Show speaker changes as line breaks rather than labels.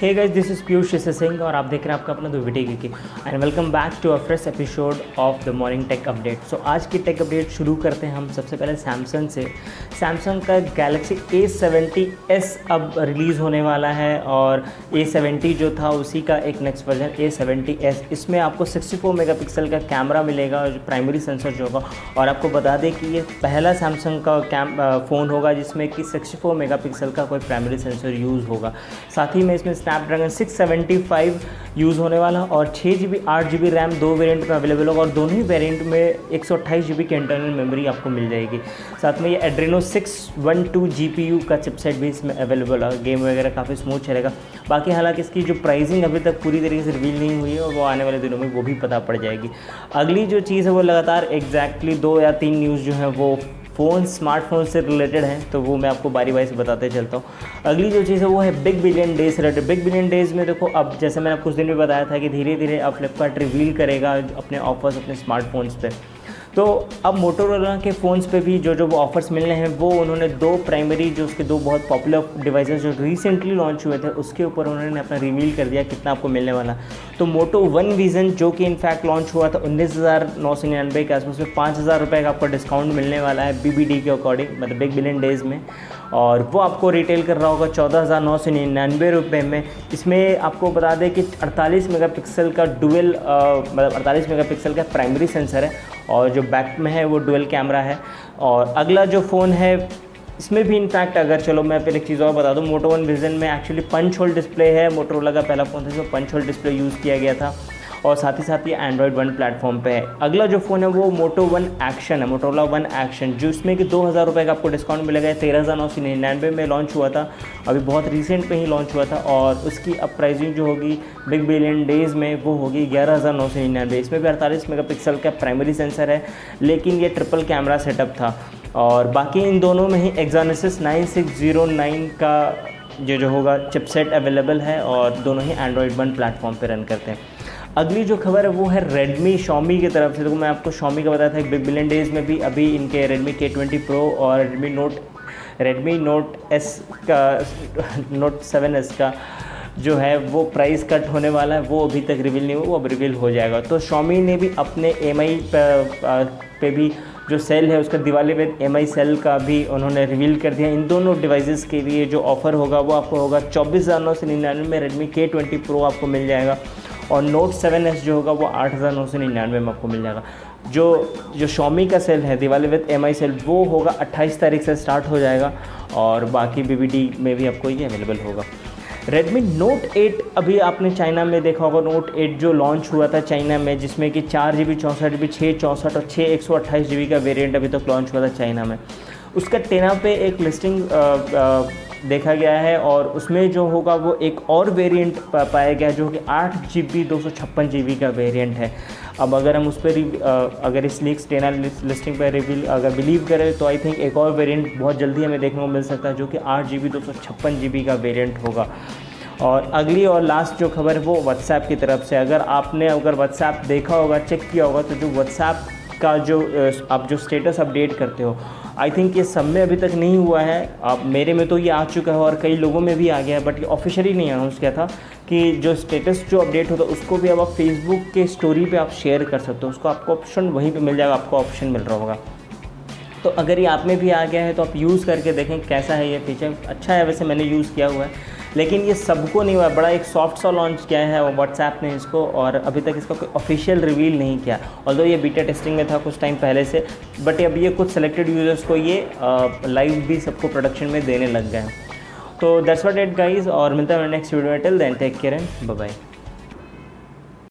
Hey guys this is Piyush Singh और आप देख रहे हैं आपका अपना दो वीडियो की and welcome back to a fresh episode of the morning tech update so आज की टेक अपडेट शुरू करते हैं हम सबसे पहले सैमसंग से। सैमसंग का गैलेक्सी ए सेवेंटी एस अब रिलीज़ होने वाला है और ए सेवेंटी जो था उसी का एक next version A seventy S इसमें आपको सिक्सटी फोर मेगा पिक्सल का कैमरा मिलेगा जो प्राइमरी सेंसर जो होगा। और आपको बता दें कि ये पहला सैमसंग का कैम फ़ोन होगा जिसमें कि सिक्सटी फोर मेगा पिक्सल का कोई प्राइमरी सेंसर यूज़ होगा। साथ ही में इसमें स्नैपड्रैगन 675 यूज़ होने वाला और छः जी बी आठ जी बी रैम दो वेरिएंट में अवेलेबल होगा और दोनों ही वेरिएंट में एक सौ अट्ठाईस जी बी की इंटरनल मेमोरी आपको मिल जाएगी। साथ में ये Adreno six one two G P U का चिपसेट भी इसमें अवेलेबल है। गेम वगैरह काफ़ी स्मूथ चलेगा। बाकी हालाँकि इसकी जो प्राइसिंग अभी तक पूरी तरीके से रिवील नहीं हुई है और वो आने वाले दिनों में वो भी पता पड़ जाएगी। अगली जो चीज़ है वो लगातार एग्जैक्टली दो या तीन न्यूज़ जो है वो फ़ोन स्मार्टफ़ोन से रिलेटेड हैं तो वो मैं आपको बारी बारी से बताते चलता हूँ। अगली जो चीज़ है, वो है बिग बिलियन डेज़ से रिलेटेड बिग बिलियन डेज़ में देखो, अब जैसे मैंने कुछ दिन में बताया था कि धीरे धीरे अब फ्लिपकार्ट रिवील करेगा अपने ऑफर्स अपने स्मार्टफोन्स पे। तो अब मोटोरोला के फ़ोन्स पे भी जो जो ऑफर्स मिलने हैं, वो उन्होंने दो प्राइमरी जो उसके दो बहुत पॉपुलर डिवाइसेस जो रिसेंटली लॉन्च हुए थे, उसके ऊपर उन्होंने अपना रिवील कर दिया कितना आपको मिलने वाला। तो मोटो वन विज़न जो कि इनफैक्ट लॉन्च हुआ था उन्नीस हज़ार नौ सौ निन्यानवे के आसपास में पाँच हज़ार रुपये का आपको डिस्काउंट मिलने वाला है BBD के अकॉर्डिंग मतलब बिग बिलियन डेज़ में। और वो आपको रिटेल कर रहा होगा चौदह हज़ार नौ सौ निन्यानवे रुपये में। इसमें आपको बता दें कि अड़तालीस मेगापिक्सल का डुअल मतलब अड़तालीस मेगापिक्सल का प्राइमरी सेंसर है और जो बैक में है वो डुअल कैमरा है। और अगला जो फ़ोन है, इसमें भी इनफैक्ट अगर चलो मैं पहले एक चीज़ और बता दूँ मोटो वन विजन में एक्चुअली पंच होल डिस्प्ले है। मोटरोला का पहला फ़ोन था, जिसमें पंच होल डिस्प्ले यूज़ किया गया था। और साथ ही साथ ये एंड्रॉयड वन प्लेटफॉर्म पे है। अगला जो फ़ोन है वो मोटो वन एक्शन है मोटोला वन एक्शन जिसमें कि दो हज़ार रुपये का आपको डिस्काउंट मिलेगा तेरह हज़ार नौ सौ निन्यानवे में लॉन्च हुआ था। अभी बहुत रिसेंट में ही लॉन्च हुआ था और उसकी अब प्राइजिंग जो होगी बिग बिलियन डेज़ में वो होगी ग्यारह हज़ार नौ सौ निन्यानवे। इसमें भी अड़तालीस मेगा पिक्सल का प्राइमरी सेंसर है, लेकिन ये ट्रिपल कैमरा सेटअप था। और बाकी इन दोनों में ही Exynos nine six zero nine का जो जो होगा चिपसेट अवेलेबल है और दोनों ही एंड्रॉयड वन प्लेटफॉर्म पर रन करते हैं। अगली जो खबर है, वो है रेडमी शॉमी की तरफ़ से। देखो, मैं आपको शॉमी का बताया था बिग बिलियन डेज़ में भी अभी इनके रेडमी के ट्वेंटी प्रो और Redmi Note Redmi Note S का नोट सेवन एस का जो है, वो प्राइस कट होने वाला है। वो अभी तक रिवील नहीं हुआ, वो अब रिवील हो जाएगा। तो शॉमी ने भी अपने एम आई पे भी जो सेल है, उसका दिवाली में एम आई सेल का भी उन्होंने रिवील कर दिया। इन दोनों डिवाइसेस के लिए जो ऑफ़र होगा, वो आपको होगा चौबीस हज़ार नौ सौ निन्यानवे में रेडमी के ट्वेंटी प्रो आपको मिल जाएगा। और नोट सेवन एस जो होगा वो आठ हज़ार नौ सौ निन्यानवे में आपको मिल जाएगा। जो जो शॉमी का सेल है Diwali with M I sale वो होगा अट्ठाईस तारीख से स्टार्ट हो जाएगा और बाकी बी बी डी में भी आपको ये अवेलेबल होगा। रेडमी नोट 8 अभी आपने चाइना में देखा होगा। नोट 8 जो लॉन्च हुआ था चाइना में, जिसमें कि चार जी बी चौंसठ जी बी छः चौंसठ और छः एक सौ अट्ठाईस जी बी का वेरिएंट अभी तक तो लॉन्च हुआ था चाइना में। उसका टेना पे एक लिस्टिंग देखा गया है और उसमें जो होगा वो एक और वेरिएंट पाया गया जो कि आठ जी बी दो सौ छप्पन जी बी का वेरिएंट है। अब अगर हम उस पर अगर इस लीक्स टेना लिस्टिंग पर रिवील अगर बिलीव करें तो आई थिंक एक और वेरिएंट बहुत जल्दी हमें देखने को मिल सकता है जो कि आठ जी बी दो सौ छप्पन जी बी का वेरिएंट होगा। और अगली और लास्ट जो खबर है वो व्हाट्सएप की तरफ़ से। अगर आपने अगर व्हाट्सएप देखा होगा चेक किया होगा तो जो व्हाट्सएप का जो आप जो स्टेटस अपडेट करते हो आई थिंक ये सब में अभी तक नहीं हुआ है। आप, मेरे में तो ये आ चुका है और कई लोगों में भी आ गया है बट ये ऑफिशियली नहीं अनाउंस किया था कि जो स्टेटस जो अपडेट होता है, उसको भी अब आप फेसबुक के स्टोरी पे आप शेयर कर सकते हो। उसको आपको ऑप्शन वहीं पे मिल जाएगा, आपको ऑप्शन मिल रहा होगा। तो अगर ये आप में भी आ गया है तो आप यूज़ करके देखें कैसा है ये फीचर अच्छा है, वैसे मैंने यूज़ किया हुआ है। लेकिन ये सबको नहीं हुआ, बड़ा एक सॉफ्ट सा लॉन्च किया है वो व्हाट्सएप ने इसको और अभी तक इसका कोई ऑफिशियल रिवील नहीं किया। और ये बीटा टेस्टिंग में था कुछ टाइम पहले से बट अब ये कुछ सेलेक्टेड यूज़र्स को ये लाइव भी सबको प्रोडक्शन में देने लग गए तो दैट्स वॉट एट गाइज़ और मिलता है नेक्स्ट वीडियो में। Till then take care and bye